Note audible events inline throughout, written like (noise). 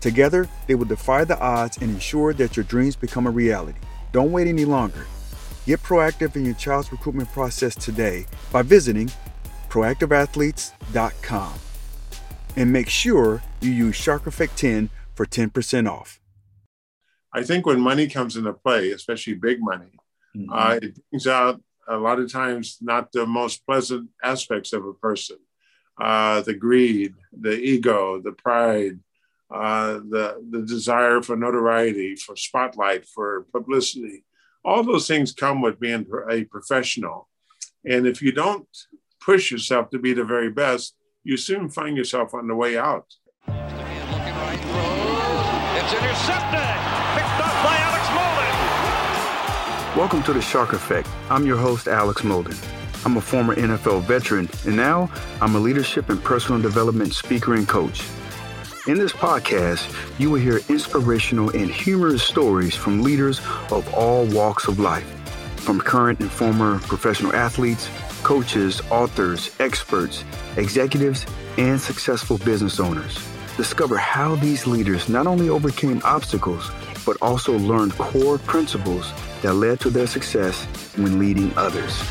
Together, they will defy the odds and ensure that your dreams become a reality. Don't wait any longer. Get proactive in your child's recruitment process today by visiting proactiveathletes.com. And make sure you use Shark Effect 10 for 10% off. I think when money comes into play, especially big money, mm-hmm. uh, it brings out a lot of times not the most pleasant aspects of a person uh, the greed, the ego, the pride, uh, the, the desire for notoriety, for spotlight, for publicity. All those things come with being a professional. And if you don't push yourself to be the very best, you soon find yourself on the way out. It's intercepted, picked up by Alex Molden. Welcome to the Shark Effect. I'm your host, Alex Molden. I'm a former NFL veteran, and now I'm a leadership and personal development speaker and coach. In this podcast, you will hear inspirational and humorous stories from leaders of all walks of life, from current and former professional athletes, coaches, authors, experts, executives, and successful business owners. Discover how these leaders not only overcame obstacles, but also learned core principles that led to their success when leading others.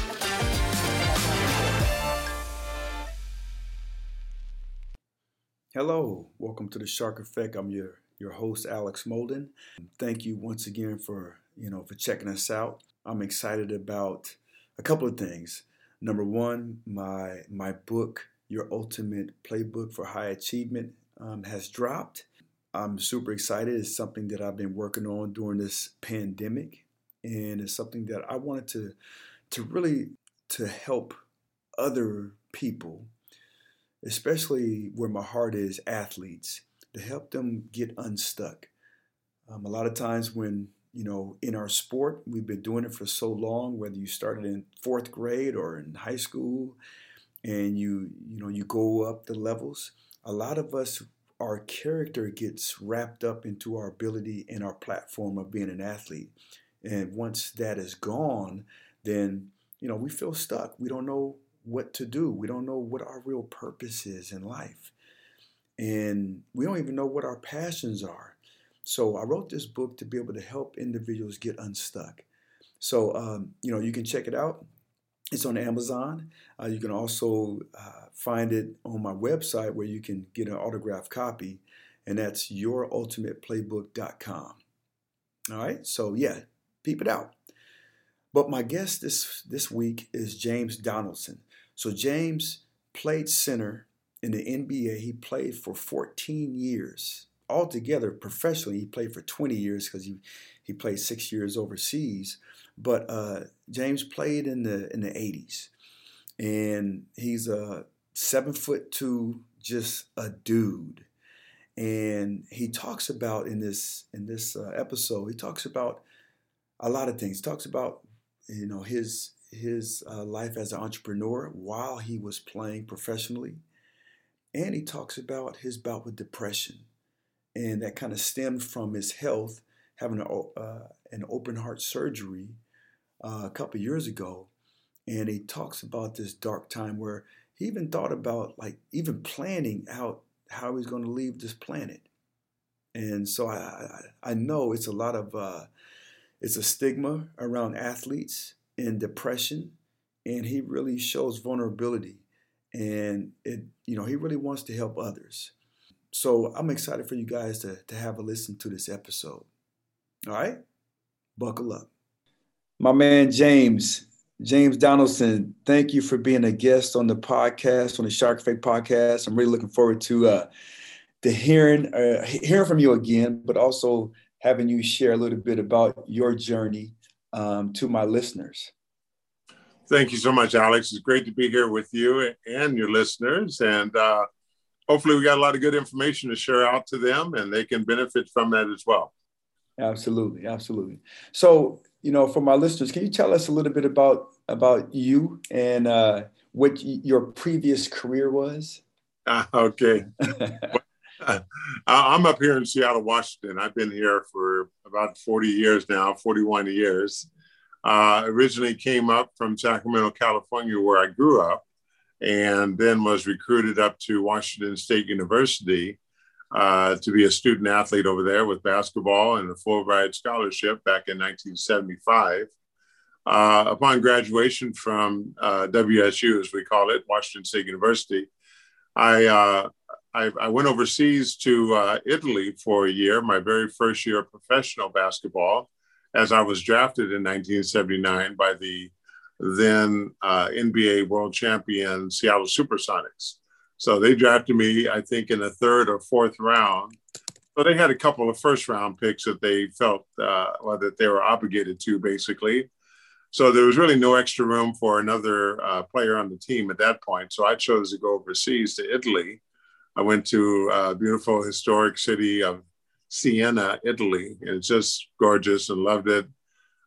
Hello, welcome to the Shark Effect. I'm your your host Alex Molden. Thank you once again for you know for checking us out. I'm excited about a couple of things. Number one, my my book, Your Ultimate Playbook for High Achievement, um, has dropped. I'm super excited. It's something that I've been working on during this pandemic, and it's something that I wanted to to really to help other people especially where my heart is athletes, to help them get unstuck. Um, a lot of times when you know in our sport we've been doing it for so long whether you started in fourth grade or in high school and you you know you go up the levels a lot of us our character gets wrapped up into our ability and our platform of being an athlete and once that is gone then you know we feel stuck we don't know what to do. We don't know what our real purpose is in life. And we don't even know what our passions are. So I wrote this book to be able to help individuals get unstuck. So, um, you know, you can check it out. It's on Amazon. Uh, you can also uh, find it on my website where you can get an autographed copy, and that's yourultimateplaybook.com. All right, so yeah, peep it out. But my guest this this week is James Donaldson. So James played center in the NBA. He played for 14 years. Altogether, professionally, he played for 20 years because he, he played six years overseas. But uh, James played in the in the 80s, and he's a seven foot two, just a dude. And he talks about in this in this uh, episode, he talks about a lot of things. He talks about you know his his uh, life as an entrepreneur while he was playing professionally. And he talks about his bout with depression. And that kind of stemmed from his health, having a, uh, an open heart surgery uh, a couple years ago. and he talks about this dark time where he even thought about like even planning out how he's going to leave this planet. And so I, I know it's a lot of uh, it's a stigma around athletes and depression, and he really shows vulnerability, and it you know he really wants to help others. So I'm excited for you guys to to have a listen to this episode. All right, buckle up. My man James, James Donaldson, thank you for being a guest on the podcast, on the Shark Effect podcast. I'm really looking forward to uh, to hearing uh, hearing from you again, but also having you share a little bit about your journey um, to my listeners. Thank you so much, Alex. It's great to be here with you and your listeners, and uh, hopefully, we got a lot of good information to share out to them, and they can benefit from that as well. Absolutely, absolutely. So, you know, for my listeners, can you tell us a little bit about about you and uh, what your previous career was? (laughs) Okay. (laughs) (laughs) I'm up here in Seattle, Washington. I've been here for about 40 years now, 41 years. Uh, originally came up from Sacramento, California, where I grew up, and then was recruited up to Washington State University uh, to be a student athlete over there with basketball and a full ride scholarship back in 1975. Uh, upon graduation from uh, WSU, as we call it, Washington State University, I, uh, I, I, went overseas to uh, Italy for a year, my very first year of professional basketball, as I was drafted in 1979 by the then uh, NBA world champion Seattle Supersonics. So they drafted me, I think, in the third or fourth round. So they had a couple of first round picks that they felt uh, well, that they were obligated to, basically. So there was really no extra room for another uh, player on the team at that point. So I chose to go overseas to Italy. I went to a beautiful historic city of Siena, Italy. and It's just gorgeous and loved it.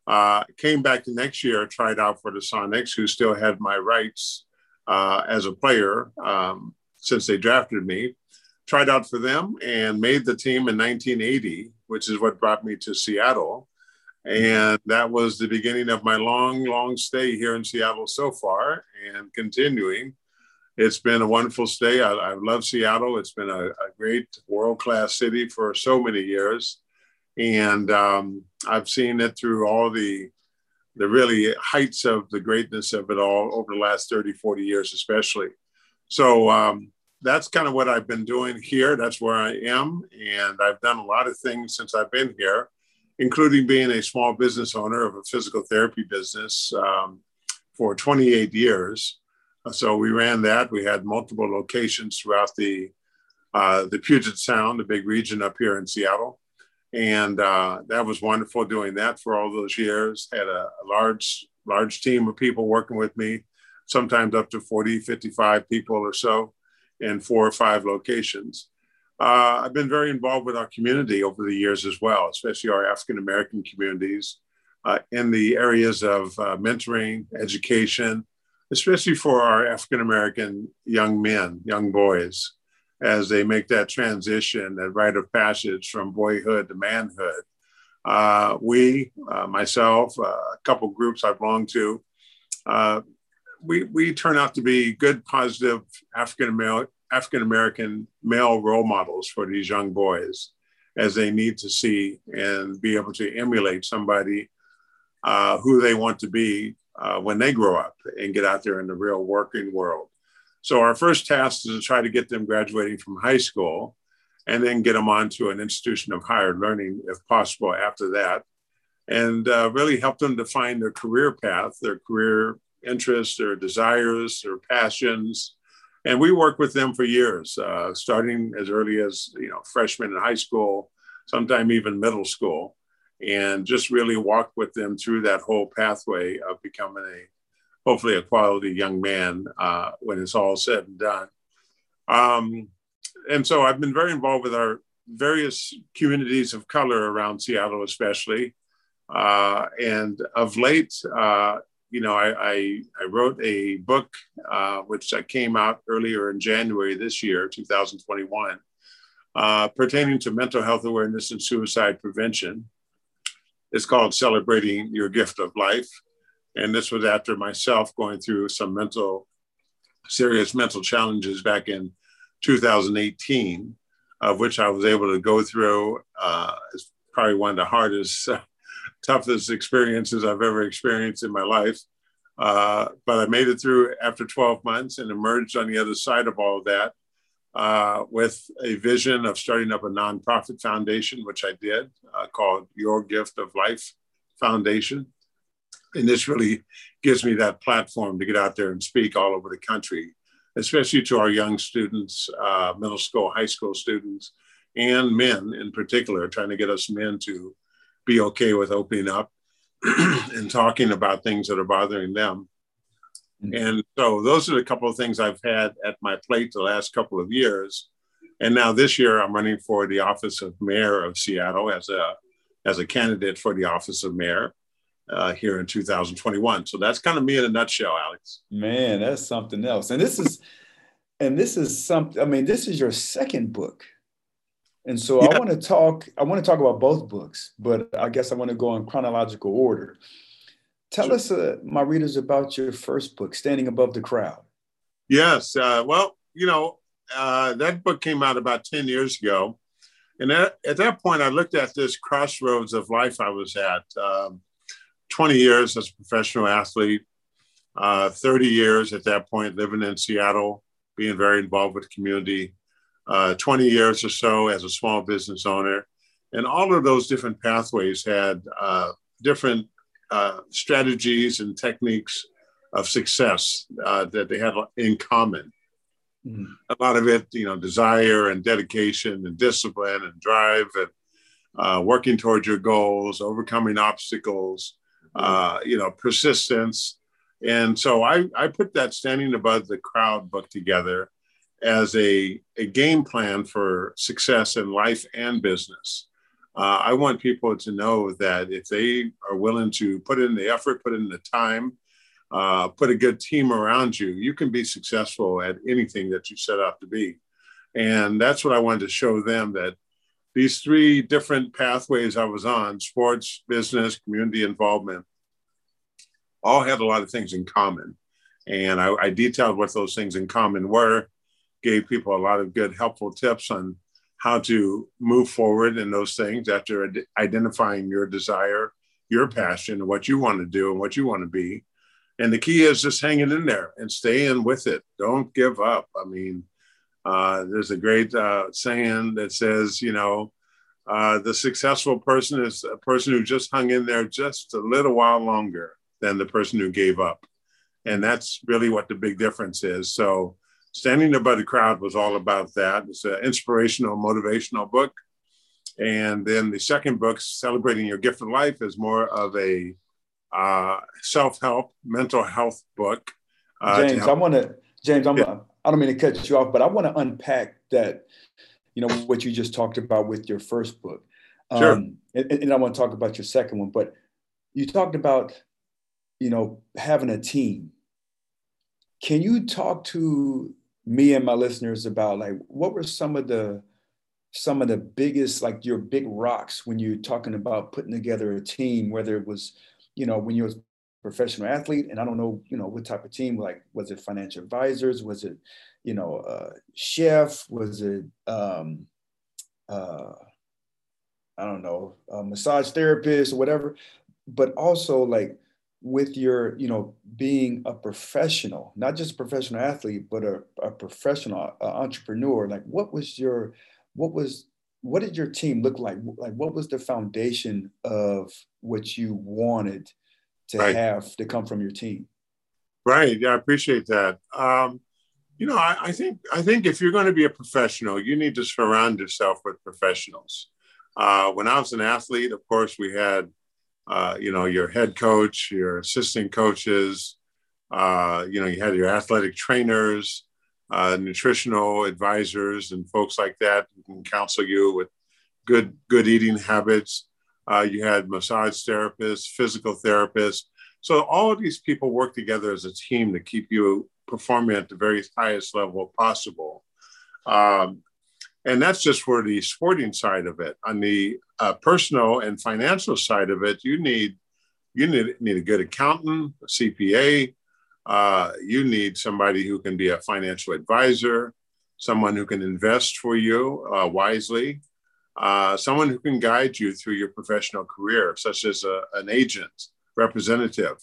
Uh, came back the next year, tried out for the Sonics, who still had my rights uh, as a player. Um, since they drafted me. Tried out for them and made the team in 1980, which is what brought me to Seattle. And that was the beginning of my long, long stay here in Seattle so far and continuing. It's been a wonderful stay. I, I love Seattle. It's been a, a great world class city for so many years. And um, I've seen it through all the the really heights of the greatness of it all over the last 30, 40 years, especially. So um, that's kind of what I've been doing here. That's where I am. And I've done a lot of things since I've been here, including being a small business owner of a physical therapy business um, for 28 years. So we ran that. We had multiple locations throughout the uh, the Puget Sound, the big region up here in Seattle. And uh, that was wonderful doing that for all those years. Had a, a large, large team of people working with me sometimes up to 40, 55 people or so in four or five locations. Uh, I've been very involved with our community over the years as well, especially our African American communities uh, in the areas of uh, mentoring, education, especially for our African American young men, young boys, as they make that transition, that rite of passage from boyhood to manhood. Uh, we, uh, myself, uh, a couple groups I belong to, we we turn out to be good, positive African African American male role models for these young boys, as they need to see and be able to emulate somebody uh, who they want to be uh, when they grow up and get out there in the real working world. So our first task is to try to get them graduating from high school, and then get them onto an institution of higher learning, if possible, after that, and uh, really help them to find their career path, their career interests, their desires, their passions. And we work with them for years, uh, starting as early as you know freshman in high school, sometime even middle school, and just really walk with them through that whole pathway of becoming a hopefully a quality young man uh, when it's all said and done. Um, and so I've been very involved with our various communities of color around Seattle, especially. Uh, and of late, uh, you know, I, I, I wrote a book uh, which came out earlier in January this year, 2021, uh, pertaining to mental health awareness and suicide prevention. It's called Celebrating Your Gift of Life. And this was after myself going through some mental, serious mental challenges back in 2018, of which I was able to go through. Uh, it's probably one of the hardest, (laughs) toughest experiences I've ever experienced in my life. Uh, but I made it through after 12 months and emerged on the other side of all of that uh, with a vision of starting up a nonprofit foundation, which I did, uh, called Your Gift of Life Foundation. And this really gives me that platform to get out there and speak all over the country, especially to our young students, uh, middle school, high school students, and men in particular, trying to get us men to be okay with opening up (clears throat) and talking about things that are bothering them. Mm-hmm. And so those are the couple of things I've had at my plate the last couple of years. And now this year I'm running for the office of mayor of Seattle as a as a candidate for the office of mayor uh, here in 2021. So that's kind of me in a nutshell, Alex. Man, that's something else. And this is and this is something. I mean, this is your second book. And so yeah. I want to talk, I want to talk about both books, but I guess I want to go in chronological order. Tell sure. us, uh, my readers, about your first book, Standing Above the Crowd. Yes. Uh, well, you know, uh, that book came out about 10 years ago. And at, at, that point, I looked at this crossroads of life I was at um, 20 years as a professional athlete, uh, 30 years at that point living in Seattle, being very involved with the community, uh, 20 years or so as a small business owner. And all of those different pathways had uh, different uh, strategies and techniques of success uh, that they had in common. Mm-hmm. A lot of it, you know, desire and dedication and discipline and drive and uh, working towards your goals, overcoming obstacles, uh, you know, persistence. And so I, I put that Standing Above the Crowd book together as a, a game plan for success in life and business. Uh, I want people to know that if they are willing to put in the effort, put in the time, uh, put a good team around you, you can be successful at anything that you set out to be. And that's what I wanted to show them that these three different pathways I was on sports, business, community involvement all had a lot of things in common. And I, I detailed what those things in common were gave people a lot of good, helpful tips on how to move forward in those things after ad- identifying your desire, your passion, what you want to do, and what you want to be. And the key is just hanging in there and staying with it. Don't give up. I mean, uh, there's a great uh, saying that says, you know, uh, the successful person is a person who just hung in there just a little while longer than the person who gave up. And that's really what the big difference is. So, Standing There by the Crowd was all about that. It's an inspirational, motivational book. And then the second book, Celebrating Your Gift of Life, is more of a uh, self-help, mental health book. Uh, James, I want to, James, I'm, yeah. I don't mean to cut you off, but I want to unpack that, you know, what you just talked about with your first book. Sure. Um, and, and I want to talk about your second one, but you talked about, you know, having a team. Can you talk to me and my listeners about like what were some of the some of the biggest like your big rocks when you're talking about putting together a team whether it was you know when you was a professional athlete? And i don't know you know what type of team like was it financial advisors? Was it you know chef? Was it um uh i don't know massage therapist or whatever? But also like with your you know being a professional not just a professional athlete but a, a professional uh, entrepreneur like what was your what was what did your team look like? Like what was the foundation of what you wanted to right. have to come from your team? Right. Yeah i appreciate that. Um, you know I, I, think i think if you're going to be a professional you need to surround yourself with professionals. Uh, when i was an athlete of course we had uh, you know, your head coach, your assistant coaches, uh, you know, you had your athletic trainers, uh, nutritional advisors, and folks like that who can counsel you with good good eating habits. Uh, you had massage therapists, physical therapists. So all of these people work together as a team to keep you performing at the very highest level possible. Um, and that's just for the sporting side of it. On the uh, personal and financial side of it, you need You need, need a good accountant, a CPA. Uh, you need somebody who can be a financial advisor, someone who can invest for you uh, wisely, uh, someone who can guide you through your professional career, such as a, an agent, representative,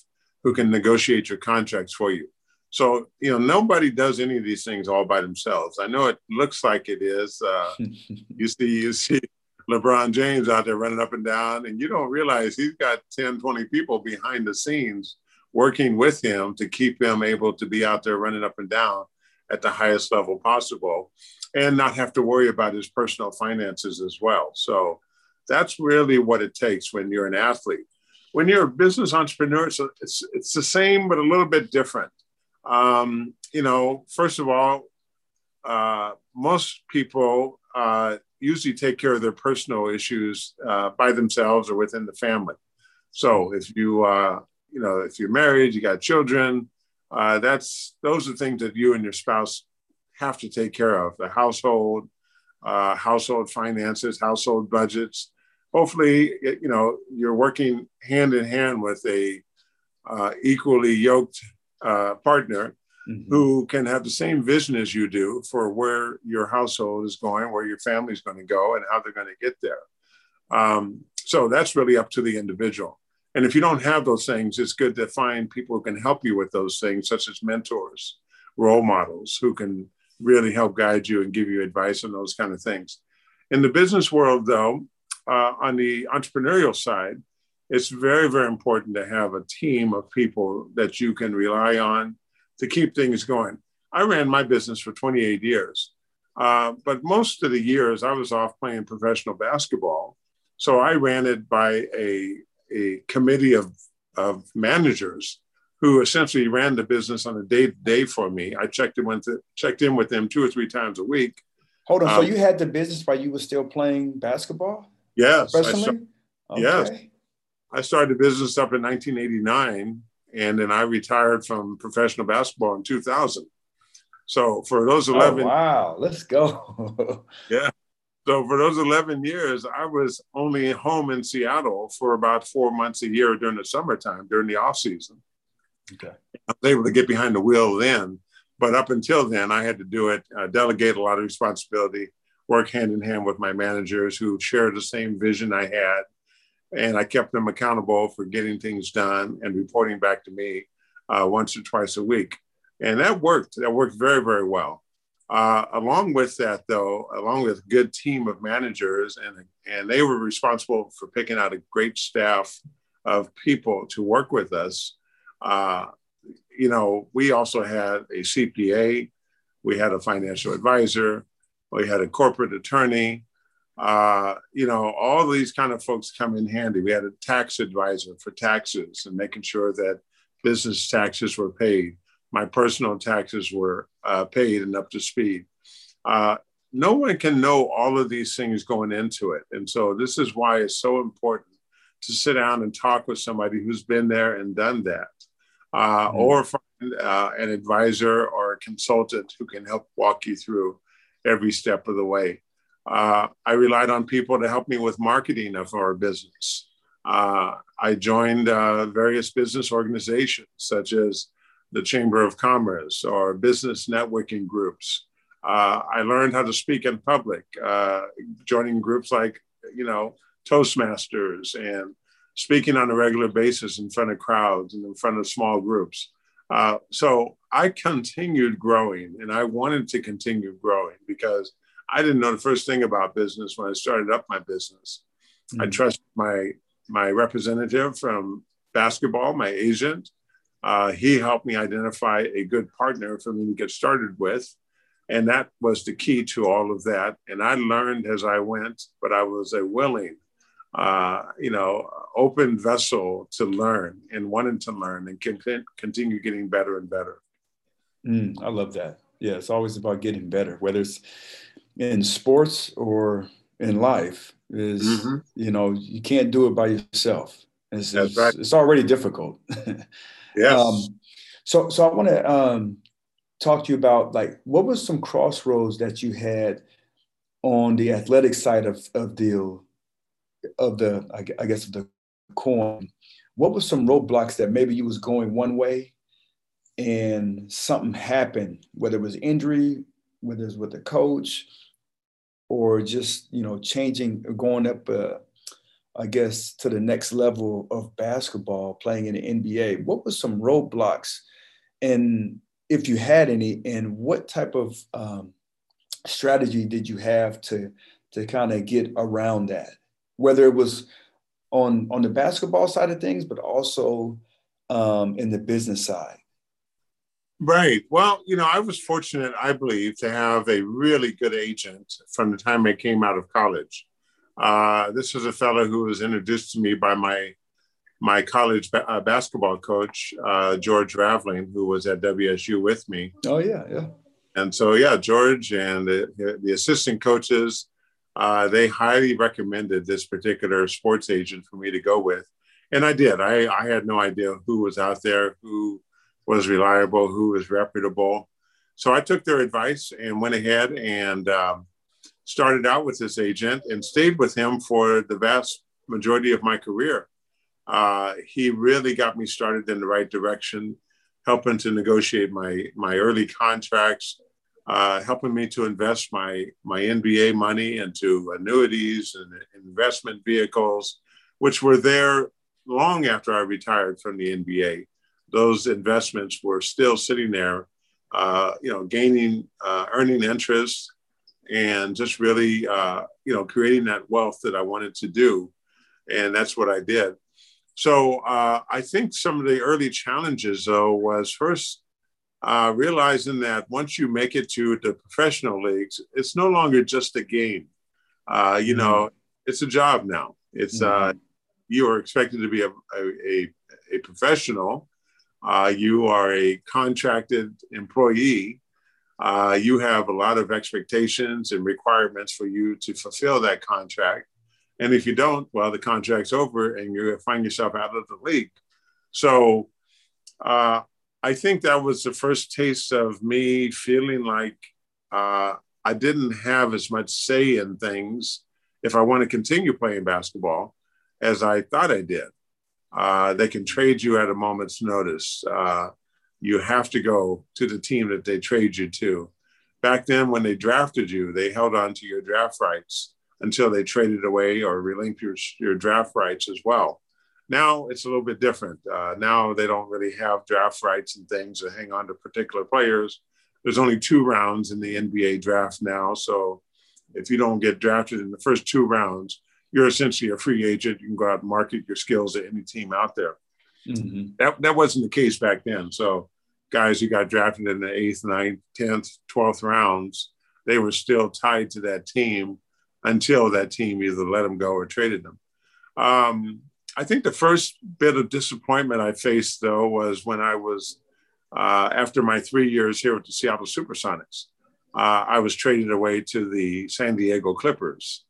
who can negotiate your contracts for you. So, you know, nobody does any of these things all by themselves. I know it looks like it is. Uh, (laughs) you see, you see LeBron James out there running up and down, and you don't realize he's got 10, 20 people behind the scenes working with him to keep him able to be out there running up and down at the highest level possible and not have to worry about his personal finances as well. So that's really what it takes when you're an athlete. When you're a business entrepreneur, so it's, it's the same, but a little bit different. Um, you know, first of all, uh, most people uh, usually take care of their personal issues uh, by themselves or within the family. So if you, uh, you know, if you're married, you got children, uh, that's those are things that you and your spouse have to take care of: the household, uh, household finances, household budgets. Hopefully, you know you're working hand in hand with a equally yoked uh, partner mm-hmm. who can have the same vision as you do for where your household is going, where your family is going to go, and how they're going to get there. Um, so that's really up to the individual. And if you don't have those things, it's good to find people who can help you with those things, such as mentors, role models who can really help guide you and give you advice on those kind of things. In the business world, though, uh, on the entrepreneurial side, it's very, very important to have a team of people that you can rely on to keep things going. I ran my business for 28 years, uh, but most of the years I was off playing professional basketball. So I ran it by a, a committee of, of managers who essentially ran the business on a day to day for me. I checked in with checked in with them two or three times a week. Hold on. Um, so you had the business while you were still playing basketball? Yes. Personally? okay. Yes. I started the business up in 1989 and then I retired from professional basketball in 2000. So for those 11 oh, wow, let's go. (laughs) yeah. So for those 11 years, I was only home in Seattle for about four months a year during the summertime, during the off season. Okay. I was able to get behind the wheel then, but up until then, I had to do it, uh, delegate a lot of responsibility, work hand in hand with my managers who shared the same vision I had, and I kept them accountable for getting things done and reporting back to me uh, once or twice a week. And that worked. That worked very, very well. Uh, along with that, though, along with a good team of managers, and and they were responsible for picking out a great staff of people to work with us. Uh, you know, we also had a CPA, we had a financial advisor, we had a corporate attorney, uh, you know, all these kind of folks come in handy. We had a tax advisor for taxes and making sure that business taxes were paid. My personal taxes were uh, paid and up to speed. Uh, no one can know all of these things going into it. And so this is why it's so important to sit down and talk with somebody who's been there and done that, uh, mm-hmm. or find uh, an advisor or a consultant who can help walk you through every step of the way. Uh, I relied on people to help me with marketing of our business. Uh, I joined uh, various business organizations such as the Chamber of Commerce or business networking groups. Uh, I learned how to speak in public, uh, joining groups like, you know, Toastmasters and speaking on a regular basis in front of crowds and in front of small groups. Uh, so I continued growing and I wanted to continue growing because I didn't know the first thing about business when I started up my business. Mm-hmm. I trusted my my representative from basketball, my agent. Uh, he helped me identify a good partner for me to get started with. And that was the key to all of that. And I learned as I went, but I was a willing, uh, you know, open vessel to learn and wanted to learn and con- continue getting better and better. Mm, I love that. Yeah, it's always about getting better, whether it's in sports or in life is mm-hmm. you know you can't do it by yourself it's, That's it's, right. it's already difficult (laughs) yes. Um, so so i want to um, talk to you about like what was some crossroads that you had on the athletic side of, of the of the i guess of the coin what were some roadblocks that maybe you was going one way and something happened, whether it was injury, whether it was with the coach, or just you know changing, going up, uh, I guess, to the next level of basketball, playing in the NBA. What was some roadblocks, and if you had any, and what type of um, strategy did you have to to kind of get around that? Whether it was on on the basketball side of things, but also um, in the business side. Right. Well, you know, I was fortunate, I believe, to have a really good agent from the time I came out of college. Uh, this was a fellow who was introduced to me by my my college ba- uh, basketball coach, uh, George Raveling, who was at WSU with me. Oh yeah, yeah. And so, yeah, George and the, the assistant coaches, uh, they highly recommended this particular sports agent for me to go with, and I did. I, I had no idea who was out there, who was reliable, who was reputable. So I took their advice and went ahead and um, started out with this agent and stayed with him for the vast majority of my career. Uh, he really got me started in the right direction, helping to negotiate my my early contracts, uh, helping me to invest my my NBA money into annuities and investment vehicles, which were there long after I retired from the NBA those investments were still sitting there, uh, you know, gaining, uh, earning interest, and just really, uh, you know, creating that wealth that I wanted to do, and that's what I did. So uh, I think some of the early challenges, though, was first uh, realizing that once you make it to the professional leagues, it's no longer just a game. Uh, you mm-hmm. know, it's a job now. It's mm-hmm. you are expected to be a, a, a professional uh, you are a contracted employee. Uh, you have a lot of expectations and requirements for you to fulfill that contract. And if you don't, well, the contract's over and you find yourself out of the league. So uh, I think that was the first taste of me feeling like uh, I didn't have as much say in things if I want to continue playing basketball as I thought I did. Uh, they can trade you at a moment's notice. Uh, you have to go to the team that they trade you to. Back then, when they drafted you, they held on to your draft rights until they traded away or relinquished your draft rights as well. Now it's a little bit different. Uh, now they don't really have draft rights and things to hang on to particular players. There's only two rounds in the NBA draft now. So if you don't get drafted in the first two rounds, you're essentially a free agent. You can go out and market your skills to any team out there. Mm-hmm. That, that wasn't the case back then. So guys who got drafted in the eighth, ninth, 10th, 12th rounds, they were still tied to that team until that team either let them go or traded them. Um, I think the first bit of disappointment I faced, though, was when I was, uh, after my three years here with the Seattle Supersonics, uh, I was traded away to the San Diego Clippers.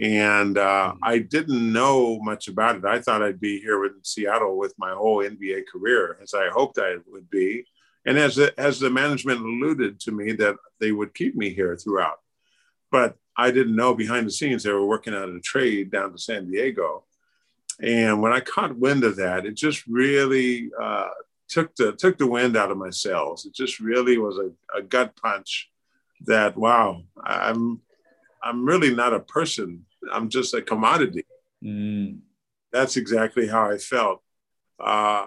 And uh, mm-hmm. I didn't know much about it. I thought I'd be here in Seattle with my whole NBA career, as I hoped I would be. And as the, as the management alluded to me that they would keep me here throughout. But I didn't know behind the scenes they were working out a trade down to San Diego. And when I caught wind of that, it just really uh, took the took the wind out of my sails. It just really was a, a gut punch that wow, I'm I'm really not a person. I'm just a commodity. Mm. That's exactly how I felt. Uh,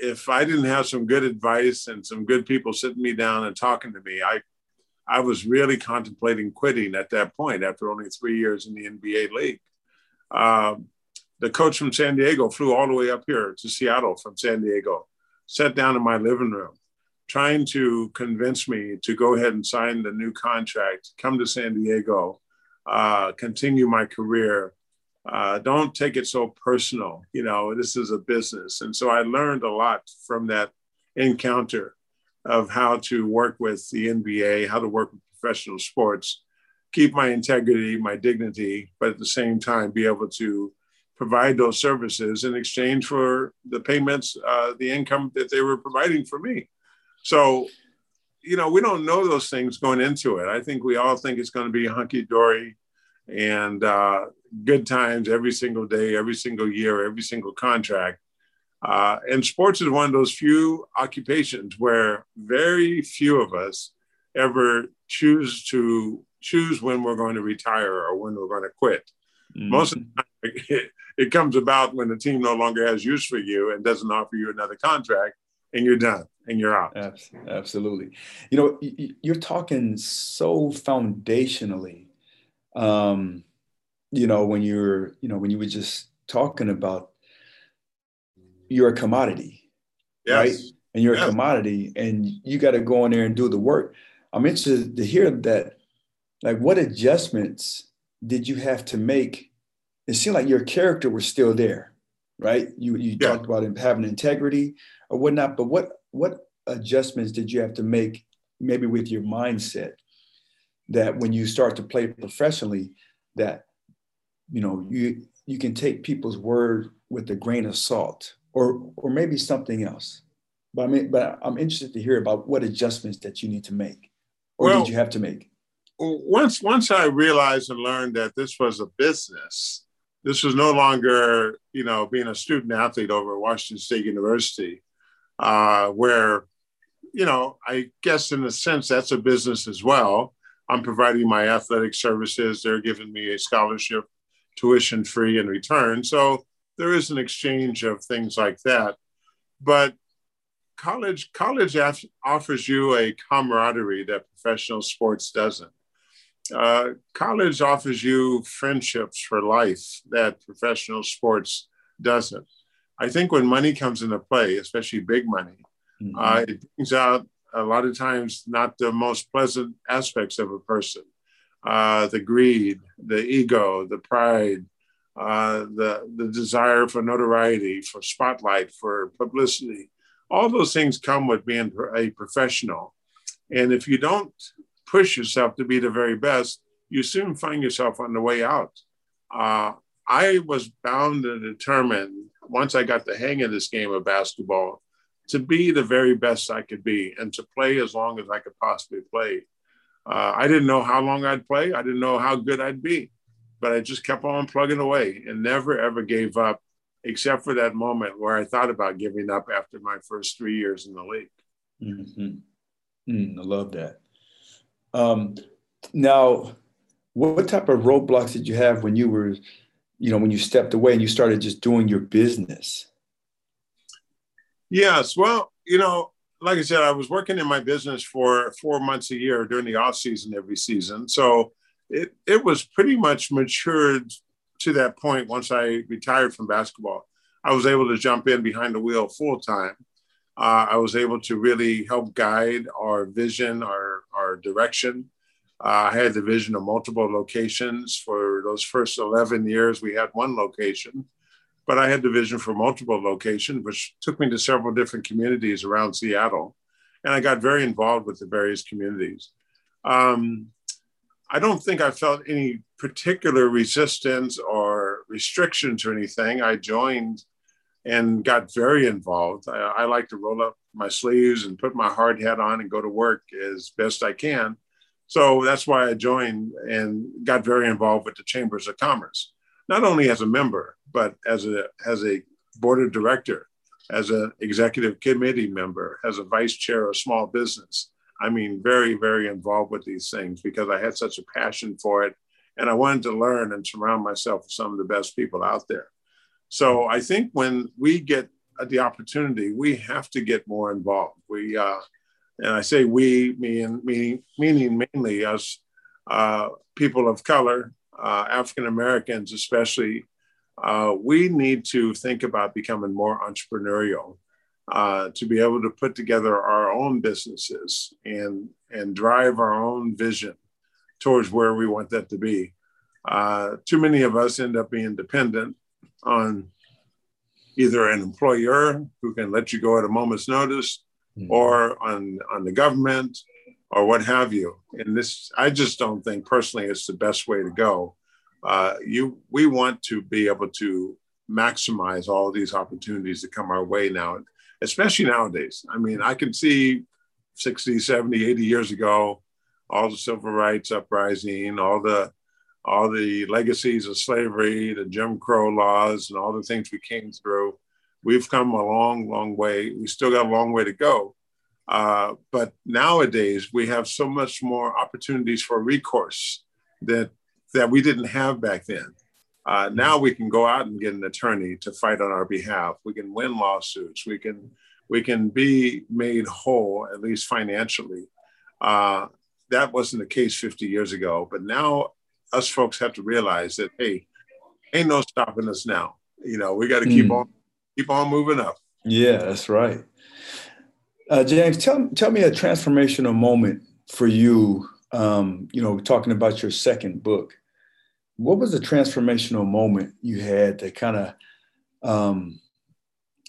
if I didn't have some good advice and some good people sitting me down and talking to me, I, I was really contemplating quitting at that point after only three years in the NBA league. Um, the coach from San Diego flew all the way up here to Seattle from San Diego, sat down in my living room, trying to convince me to go ahead and sign the new contract, come to San Diego, uh, continue my career. Uh, don't take it so personal. You know, this is a business. And so I learned a lot from that encounter of how to work with the NBA, how to work with professional sports, keep my integrity, my dignity, but at the same time be able to provide those services in exchange for the payments, uh, the income that they were providing for me. So, you know, we don't know those things going into it. I think we all think it's going to be hunky dory and uh, good times every single day, every single year, every single contract. Uh, and sports is one of those few occupations where very few of us ever choose to choose when we're going to retire or when we're going to quit. Mm-hmm. Most of the time, it, (laughs) it comes about when the team no longer has use for you and doesn't offer you another contract, and you're done and you're out. Absolutely. You know, you're talking so foundationally. Um, you know, when you're, you know, when you were just talking about you're a commodity, yes. right? And you're yes. a commodity, and you got to go in there and do the work. I'm interested to hear that. Like, what adjustments did you have to make? It seemed like your character was still there, right? You you yeah. talked about having integrity or whatnot, but what what adjustments did you have to make, maybe with your mindset, that when you start to play professionally, that you know you you can take people's word with a grain of salt or or maybe something else but i mean but i'm interested to hear about what adjustments that you need to make or well, did you have to make once once i realized and learned that this was a business this was no longer you know being a student athlete over at washington state university uh, where you know i guess in a sense that's a business as well i'm providing my athletic services they're giving me a scholarship tuition free in return. So there is an exchange of things like that. But college college offers you a camaraderie that professional sports doesn't. Uh, college offers you friendships for life that professional sports doesn't. I think when money comes into play, especially big money, mm-hmm. uh, it brings out a lot of times not the most pleasant aspects of a person uh, the greed, the ego, the pride, uh, the, the desire for notoriety, for spotlight, for publicity. All those things come with being a professional. And if you don't push yourself to be the very best, you soon find yourself on the way out. Uh, I was bound and determined once I got the hang of this game of basketball to be the very best I could be and to play as long as I could possibly play. Uh, I didn't know how long I'd play. I didn't know how good I'd be, but I just kept on plugging away and never ever gave up, except for that moment where I thought about giving up after my first three years in the league. Mm-hmm. Mm, I love that. Um, now, what type of roadblocks did you have when you were, you know, when you stepped away and you started just doing your business? Yes. Well, you know, like I said, I was working in my business for four months a year during the off season every season. So it, it was pretty much matured to that point once I retired from basketball. I was able to jump in behind the wheel full time. Uh, I was able to really help guide our vision, our, our direction. Uh, I had the vision of multiple locations. For those first 11 years, we had one location. But I had the vision for multiple locations, which took me to several different communities around Seattle. And I got very involved with the various communities. Um, I don't think I felt any particular resistance or restrictions or anything. I joined and got very involved. I, I, like to roll up my sleeves and put my hard hat on and go to work as best I can. So that's why I joined and got very involved with the Chambers of Commerce, not only as a member, but as a as a board of director, as an executive committee member, as a vice chair of small business. I mean, very, very involved with these things because I had such a passion for it. And I wanted to learn and surround myself with some of the best people out there. So I think when we get the opportunity, we have to get more involved. We, uh, and I say we, meaning, meaning, meaning mainly us uh, people of color, uh, African Americans, especially uh, we need to think about becoming more entrepreneurial uh, to be able to put together our own businesses and and drive our own vision towards where we want that to be. Uh, too many of us end up being dependent on either an employer who can let you go at a moment's notice mm-hmm. or on, on the government or what have you. And this, I just don't think personally it's the best way to go uh, you we want to be able to maximize all these opportunities that come our way now, especially nowadays. I mean, I can see 60, 70, 80 years ago, all the civil rights uprising, all the all the legacies of slavery, the Jim Crow laws, and all the things we came through. we've come a long, long way. We still got a long way to go. Uh, but nowadays, we have so much more opportunities for recourse that that we didn't have back then. Uh, now we can go out and get an attorney to fight on our behalf. We can win lawsuits. We can we can be made whole at least financially. Uh, that wasn't the case 50 years ago, but now us folks have to realize that hey, ain't no stopping us now. You know, we got to keep mm. on keep on moving up. Yeah, that's right. Uh, James, tell tell me a transformational moment for you. Um, you know, talking about your second book. What was the transformational moment you had that kind of um,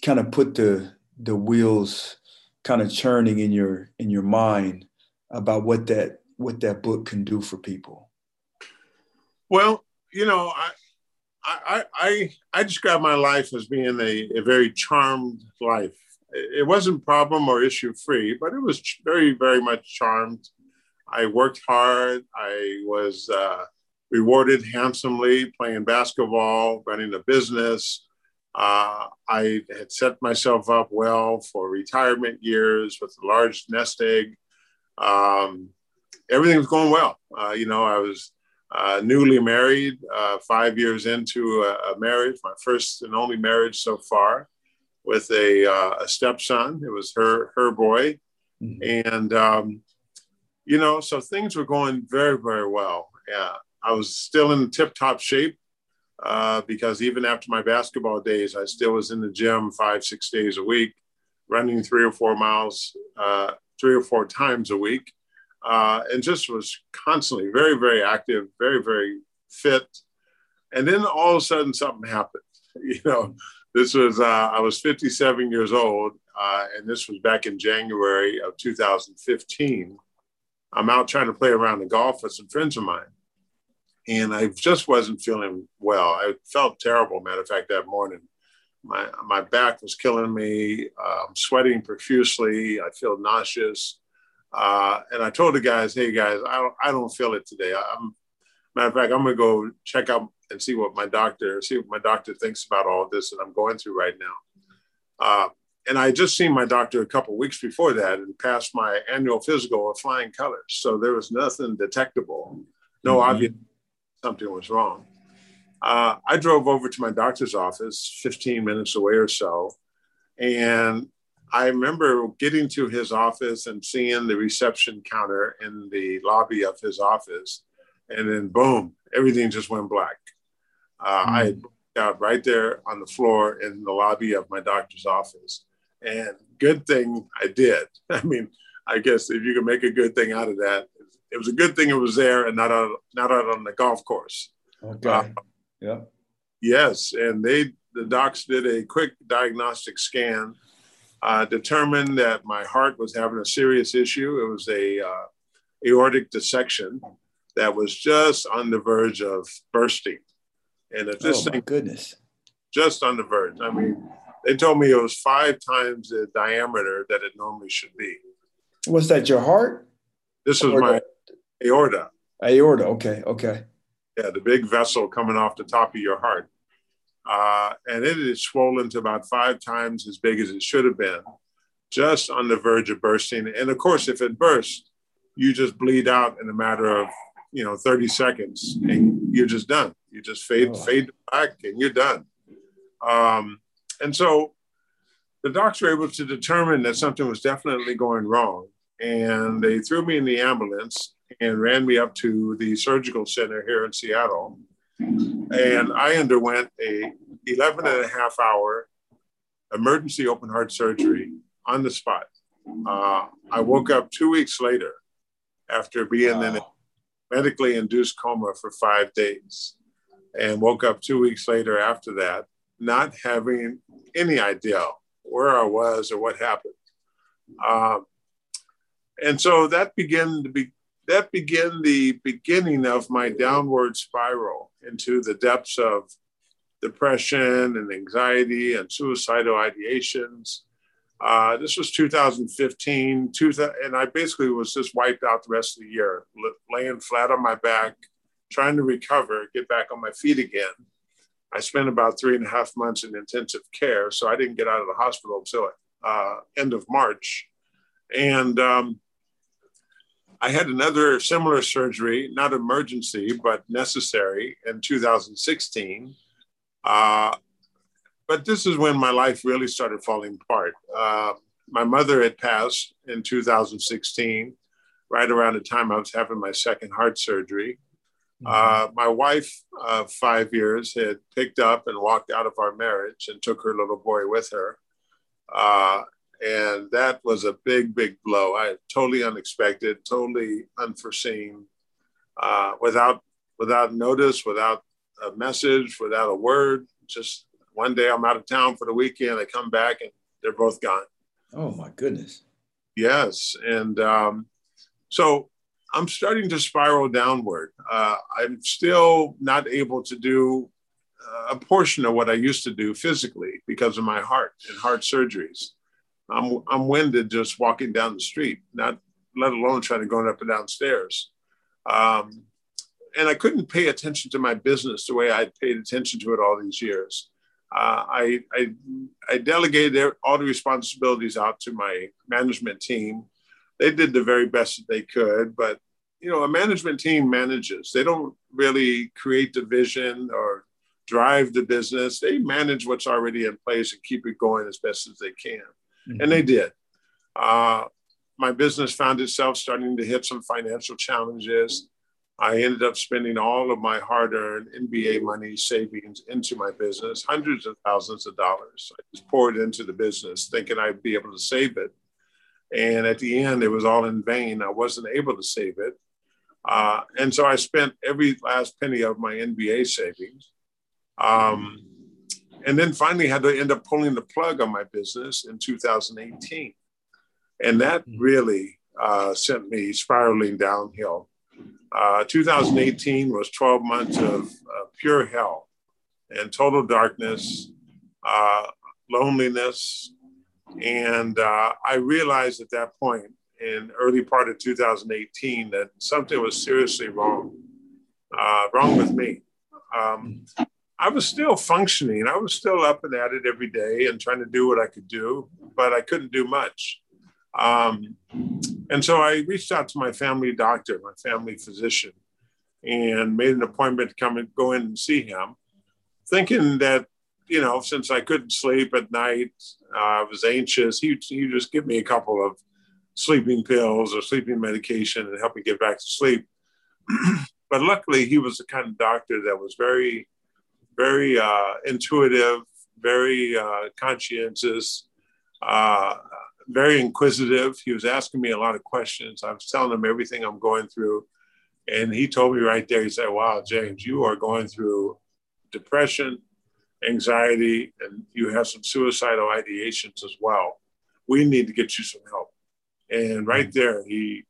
kind of put the the wheels kind of churning in your in your mind about what that what that book can do for people? Well, you know, I I I, I describe my life as being a, a very charmed life. It wasn't problem or issue free, but it was very very much charmed. I worked hard. I was uh, rewarded handsomely playing basketball, running a business. Uh, I had set myself up well for retirement years with a large nest egg. Um, everything was going well. Uh, you know, I was uh, newly married, uh, five years into a, a, marriage, my first and only marriage so far, with a, uh, a stepson. It was her her boy, mm-hmm. and um, you know, so things were going very very well. Yeah, I was still in tip top shape uh, because even after my basketball days, I still was in the gym five six days a week, running three or four miles, uh, three or four times a week uh, and just was constantly very, very active, very, very fit. And then all of a sudden, something happened. (laughs) You know, this was, uh, I was 57 years old, uh, and this was back in January of 2015. I'm out trying to play around the golf with some friends of mine. And I just wasn't feeling well. I felt terrible. Matter of fact, that morning, my, my back was killing me. Uh, I'm sweating profusely. I feel nauseous. Uh, and I told the guys, hey guys, I don't, I don't feel it today. I'm, matter of fact, I'm gonna go check out and see what my doctor, see what my doctor thinks about all this that I'm going through right now. Uh, and I just seen my doctor a couple weeks before that and passed my annual physical of flying colors. So there was nothing detectable, no mm-hmm. obvious something was wrong. Uh, I drove over to my doctor's office, 15 minutes away or so, and I remember getting to his office and seeing the reception counter in the lobby of his office, and then boom, everything just went black. Uh, mm. I got right there on the floor in the lobby of my doctor's office, and good thing I did. (laughs) I mean, I guess if you can make a good thing out of that, it was a good thing it was there and not out not out on the golf course. Okay. Uh, yeah. Yes, and they the docs did a quick diagnostic scan uh, determined that my heart was having a serious issue. It was a uh, aortic dissection that was just on the verge of bursting. And if this oh, thing, goodness, just on the verge. I mean, they told me it was five times the diameter that it normally should be. Was that your heart? This was my aorta. Aorta. Okay. Okay. Yeah, the big vessel coming off the top of your heart uh, and it is swollen to about five times as big as it should have been, just on the verge of bursting. And of course, if it bursts, you just bleed out in a matter of you know 30 seconds, and you're just done. You just fade oh. fade back, and you're done. Um, and so the docs were able to determine that something was definitely going wrong, and they threw me in the ambulance and ran me up to the surgical center here in Seattle and I underwent a 11 and a half hour emergency open heart surgery on the spot. Uh, I woke up two weeks later after being wow. in a medically induced coma for five days and woke up two weeks later after that, not having any idea where I was or what happened. Um, and so that began to be that began the beginning of my downward spiral into the depths of depression and anxiety and suicidal ideations. Uh, this was 2015, and I basically was just wiped out the rest of the year, laying flat on my back, trying to recover, get back on my feet again. I spent about three and a half months in intensive care, so I didn't get out of the hospital until uh, end of March. And um, I had another similar surgery, not emergency, but necessary in 2016. Uh, but this is when my life really started falling apart. Uh, my mother had passed in 2016, right around the time I was having my second heart surgery. Mm-hmm. Uh, my wife, uh, five years, had picked up and walked out of our marriage and took her little boy with her. Uh, and that was a big, big blow. I totally unexpected, totally unforeseen, uh, without without notice, without a message, without a word. Just one day I'm out of town for the weekend. I come back and they're both gone. Oh my goodness. Yes, and um, so I'm starting to spiral downward. Uh, I'm still not able to do uh, a portion of what I used to do physically because of my heart and heart surgeries. I'm I'm winded just walking down the street, not let alone trying to go up and down stairs. Um, and I couldn't pay attention to my business the way I'd paid attention to it all these years. Uh, I, I, I delegated all the responsibilities out to my management team. They did the very best that they could, but you know, a management team manages. They don't really create the vision or drive the business. They manage what's already in place and keep it going as best as they can. Mm-hmm. And they did. Uh, my business found itself starting to hit some financial challenges. I ended up spending all of my hard earned NBA money savings into my business, hundreds of thousands of dollars. I just poured into the business thinking I'd be able to save it. And at the end, it was all in vain. I wasn't able to save it. Uh, and so I spent every last penny of my NBA savings. Um, and then finally had to end up pulling the plug on my business in 2018 and that hmm. really uh, sent me spiraling downhill. Uh, 2018 was 12 months of uh, pure hell and total darkness uh, loneliness. And uh, i realized at that point in early part of 2018 that something was seriously wrong uh, wrong with me. Um, I was still functioning. I was still up and at it every day and trying to do what I could do, but I couldn't do much. Um, and so I reached out to my family doctor, my family physician, and made an appointment to come and go in and see him, thinking that, you know, since I couldn't sleep at night, uh, I was anxious, he, he just give me a couple of sleeping pills or sleeping medication and help me get back to sleep. (clears throat) but luckily, he was the kind of doctor that was very very uh, intuitive, very uh, conscientious, uh, very inquisitive. He was asking me a lot of questions. I was telling him everything I'm going through. And he told me right there, he said, Wow, James, you are going through depression, anxiety, and you have some suicidal ideations as well. We need to get you some help. And right there, he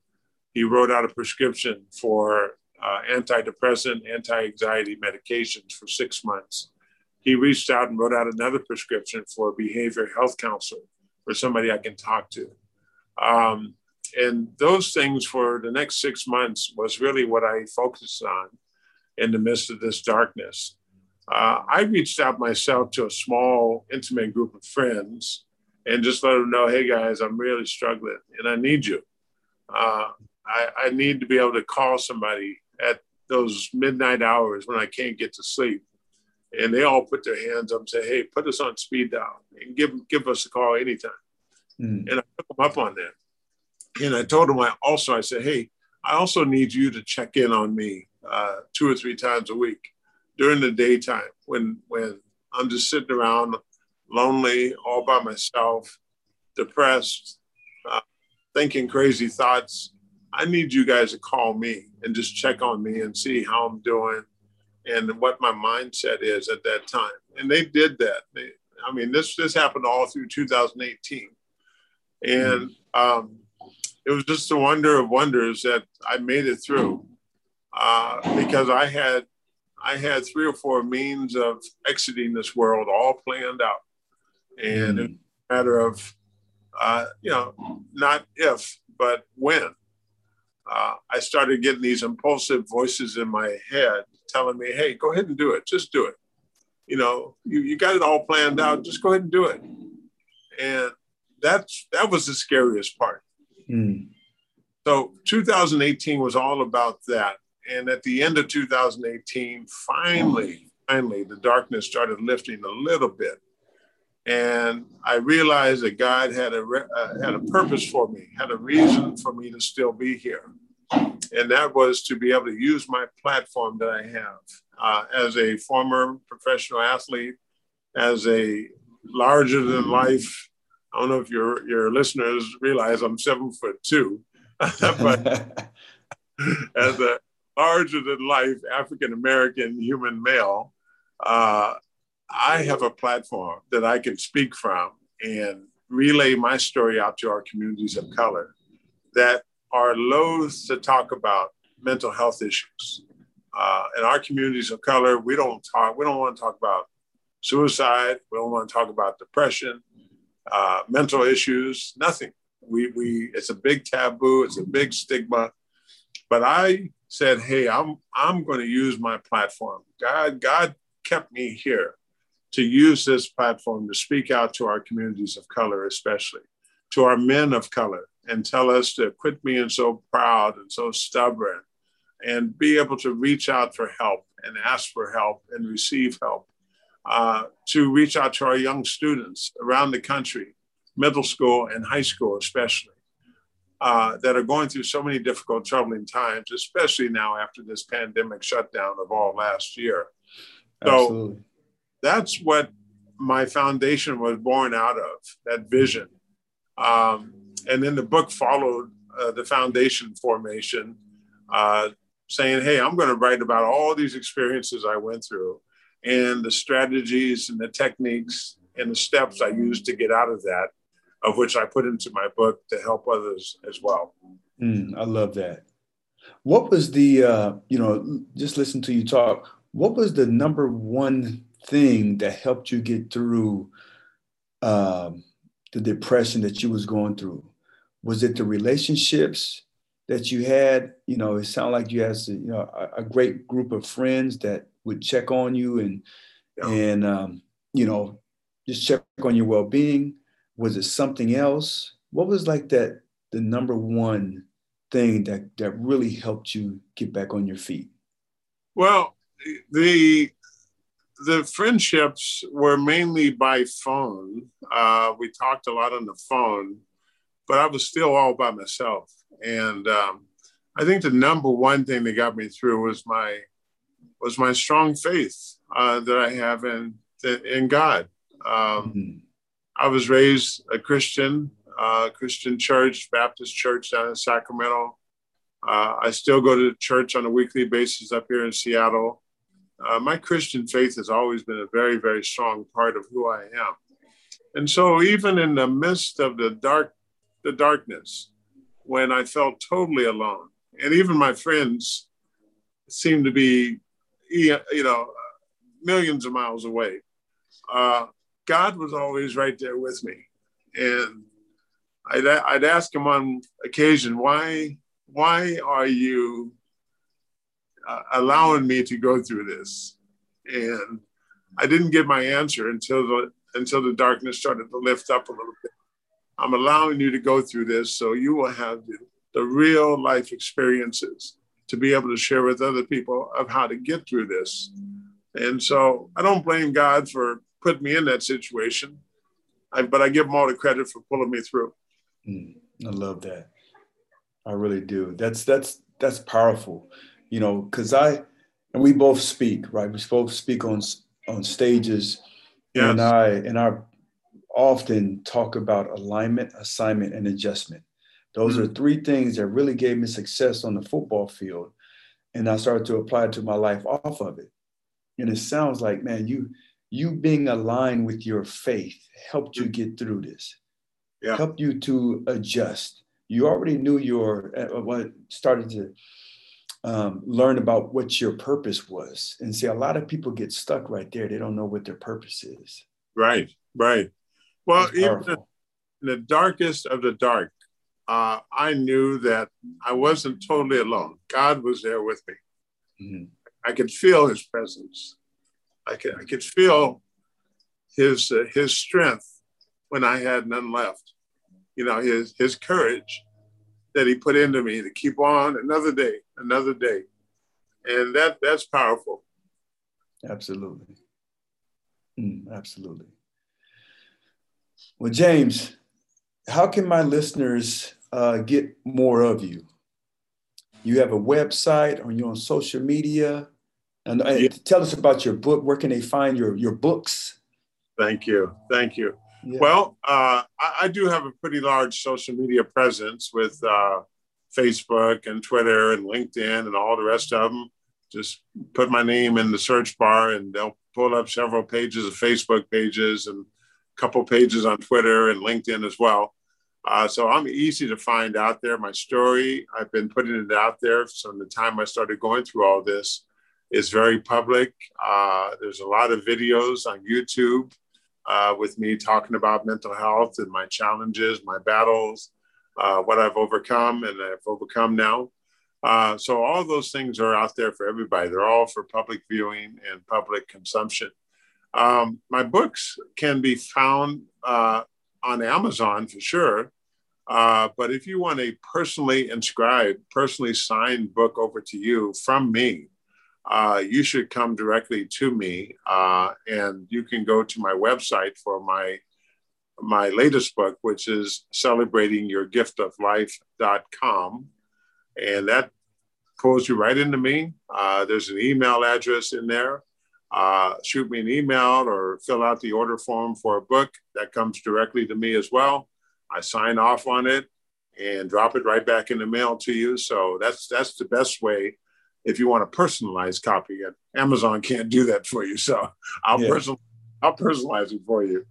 he wrote out a prescription for uh, antidepressant, anti anxiety medications for six months. He reached out and wrote out another prescription for a behavior health counselor for somebody I can talk to. Um, and those things for the next six months was really what I focused on in the midst of this darkness. Uh, I reached out myself to a small, intimate group of friends and just let them know, hey guys, I'm really struggling and I need you. Uh, I, I, need to be able to call somebody at those midnight hours when I can't get to sleep. And they all put their hands up and say, hey, put us on speed dial and give, give us a call anytime. Mm. And I took them up on that. And I told them I also, I said, hey, I also need you to check in on me uh, two or three times a week during the daytime when, when I'm just sitting around lonely, all by myself, depressed, uh, thinking crazy thoughts I need you guys to call me and just check on me and see how I'm doing and what my mindset is at that time. And they did that. They, I mean, this this happened all through 2018, and um, it was just a wonder of wonders that I made it through uh, because I had I had three or four means of exiting this world all planned out, and mm. it's a matter of uh, you know not if but when uh, I started getting these impulsive voices in my head telling me, hey, go ahead and do it. Just do it. you know, you, you got it all planned out. Just go ahead and do it. And that's that was the scariest part. Mm. So 2018 was all about that. And at the end of 2018, finally, finally, the darkness started lifting a little bit. And I realized that God had a, uh, had a purpose for me, had a reason for me to still be here. And that was to be able to use my platform that I have uh, as a former professional athlete, as a larger than life. I don't know if your your listeners realize I'm seven foot two, (laughs) but (laughs) as a larger than life African American human male, uh, I have a platform that I can speak from and relay my story out to our communities of color that are loath to talk about mental health issues. Uh, in our communities of color, we don't talk. We don't want to talk about suicide. We don't want to talk about depression, uh, mental issues. Nothing. We we. It's a big taboo. It's a big stigma. But I said, hey, I'm I'm going to use my platform. God God kept me here to use this platform to speak out to our communities of color, especially to our men of color, and tell us to quit being so proud and so stubborn and be able to reach out for help and ask for help and receive help. Uh, to reach out to our young students around the country, middle school and high school, especially, uh, that are going through so many difficult, troubling times, especially now after this pandemic shutdown of all last year. So Absolutely. that's what my foundation was born out of that vision. Um, and then the book followed uh, the foundation formation, uh, saying, Hey, I'm going to write about all these experiences I went through and the strategies and the techniques and the steps I used to get out of that, of which I put into my book to help others as well. Mm, I love that. What was the, uh, you know, just listen to you talk. What was the number one thing that helped you get through um, the depression that you was going through? Was it the relationships that you had? You know, it sounded like you had you know a, a, great group of friends that would check on you and yeah. and um, you know just check on your well being. Was it something else? What was like that the number one thing that that really helped you get back on your feet? Well, the the friendships were mainly by phone. Uh, we talked a lot on the phone, but I was still all by myself. And um, I think the number one thing that got me through was my was my strong faith uh, that I have in in God. Um, mm-hmm. I was raised a Christian, uh, Christian church, Baptist church down in Sacramento. Uh, I still go to church on a weekly basis up here in Seattle. Uh, my Christian faith has always been a very, very strong part of who I am. And so, even in the midst of the dark, the darkness, when I felt totally alone, and even my friends seemed to be, you know, millions of miles away, uh, God was always right there with me, and I'd, I'd ask him on occasion, "Why, why are you uh, allowing me to go through this. And I didn't get my answer until the until the darkness started to lift up a little bit. I'm allowing you to go through this so you will have the, the real life experiences to be able to share with other people of how to get through this. And so I don't blame God for putting me in that situation, I, but I give him all the credit for pulling me through. Mm, I love that. I really do. That's that's that's powerful you know, because I and we both speak, right? We both speak on on stages, yes. and I and I often talk about alignment, assignment, and adjustment. Those mm-hmm. are three things that really gave me success on the football field, and I started to apply it to my life off of it. And it sounds like, man, you you being aligned with your faith helped you get through this. Yeah. Helped you to adjust. You already knew your uh, what started to um, learn about what your purpose was. And see, a lot of people get stuck right there. They don't know what their purpose is. Right, right. Well, even in the darkest of the dark, uh, I knew that I wasn't totally alone. God was there with me. Mm-hmm. I could feel his presence. I could, I could feel his, uh, his strength when I had none left. You know, his, his courage that he put into me to keep on another day, another day. And that, that's powerful. Absolutely. Mm, absolutely. Well, James, how can my listeners uh, get more of you? You have a website? or you're on social media? And, and yeah. tell us about your book. Where can they find your, your books? Thank you. Thank you. Yeah. Well, uh, I, I, do have a pretty large social media presence with uh, Facebook and Twitter and LinkedIn and all the rest of them. Just put my name in the search bar and they'll pull up several pages of Facebook pages and couple pages on Twitter and LinkedIn as well. Uh, so I'm easy to find out there. My story, I've been putting it out there from the time I started going through all this, is very public. Uh, there's a lot of videos on YouTube uh, with me talking about mental health and my challenges, my battles, uh, what I've overcome and I've overcome now. Uh, so all those things are out there for everybody. They're all for public viewing and public consumption. Um, my books can be found uh, on Amazon for sure. Uh, but if you want a personally inscribed, personally signed book over to you from me, uh, you should come directly to me, uh, and you can go to my website for my my latest book, which is celebratingyourgiftoflife.com, and that pulls you right into me. Uh, there's an email address in there uh, shoot me an email or fill out the order form for a book that comes directly to me as well. I sign off on it and drop it right back in the mail to you. So that's that's the best way if you want a personalized copy. And Amazon can't do that for you, so I'll yeah. personal I'll personalize it for you.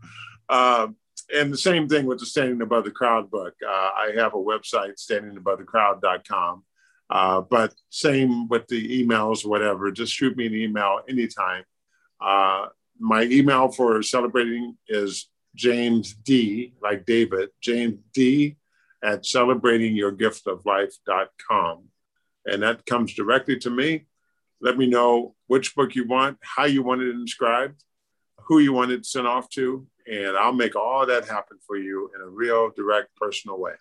Um, and the same thing with the Standing Above the Crowd book. Uh, I have a website, standingabovethecrowd.com. Uh, but same with the emails, whatever. Just shoot me an email anytime. Uh, my email for celebrating is James D, like David, James D at celebratingyourgiftoflife.com. And that comes directly to me. Let me know which book you want, how you want it inscribed, who you want it sent off to, and I'll make all that happen for you in a real, direct, personal way.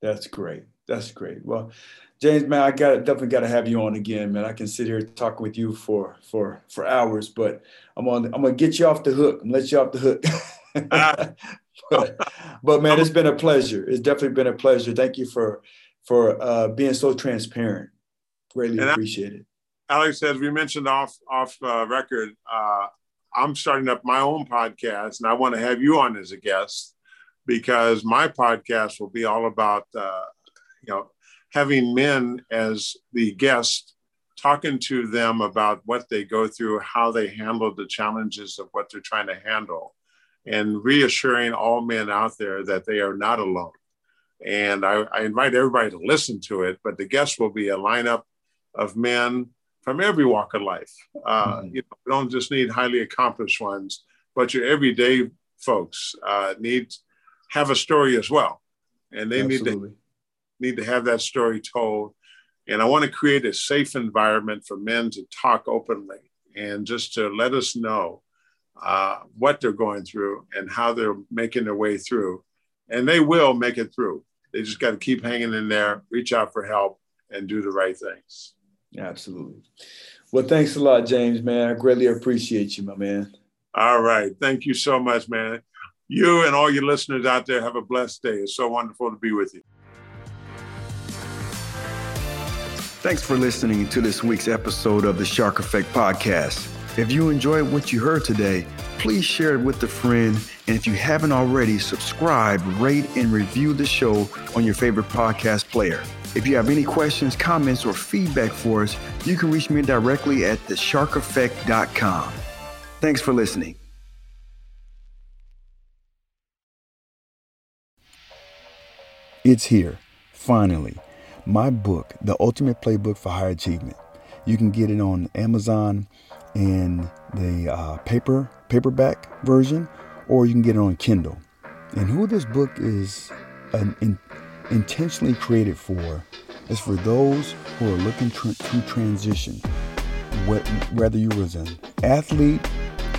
That's great. That's great. Well, James, man, I got definitely got to have you on again, man. I can sit here talking with you for for for hours, but I'm on. I'm gonna get you off the hook. I'm let you off the hook. (laughs) but, but, man, it's been a pleasure. It's definitely been a pleasure. Thank you for for uh, being so transparent. Greatly and appreciate it. Alex, as we mentioned off off uh, record, uh, I'm starting up my own podcast, and I want to have you on as a guest because my podcast will be all about uh, you know having men as the guest, talking to them about what they go through, how they handle the challenges of what they're trying to handle, and reassuring all men out there that they are not alone. And I, I invite everybody to listen to it, but the guest will be a lineup of men from every walk of life. Uh, mm-hmm. You know, we don't just need highly accomplished ones, but your everyday folks uh, need have a story as well, and they Absolutely. need to need to have that story told. And I want to create a safe environment for men to talk openly and just to let us know uh, what they're going through and how they're making their way through. And they will make it through. They just got to keep hanging in there, reach out for help, and do the right things. Absolutely. Well, thanks a lot, James, man. I greatly appreciate you, my man. All right. Thank you so much, man. You and all your listeners out there have a blessed day. It's so wonderful to be with you. Thanks for listening to this week's episode of the Shark Effect Podcast. If you enjoyed what you heard today, please share it with a friend. And if you haven't already, subscribe, rate, and review the show on your favorite podcast player. If you have any questions, comments, or feedback for us, you can reach me directly at thesharkeffect.com. Thanks for listening. It's here, finally my book, The Ultimate Playbook for High Achievement. You can get it on Amazon in the uh, paper paperback version, or you can get it on Kindle. And who this book is an, in, intentionally created for is for those who are looking tr- to transition, whether you was an athlete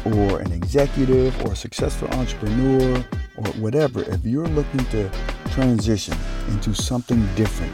or an executive or a successful entrepreneur or whatever, if you're looking to transition into something different,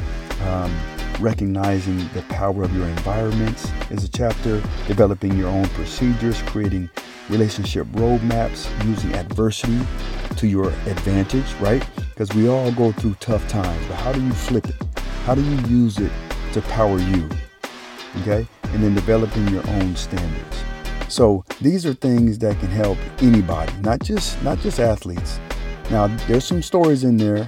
Um, recognizing the power of your environments is a chapter. Developing your own procedures, creating relationship roadmaps, using adversity to your advantage, right? Because we all go through tough times, but how do you flip it? How do you use it to power you? Okay? And then developing your own standards. So these are things that can help anybody, not just not just athletes. Now there's some stories in there,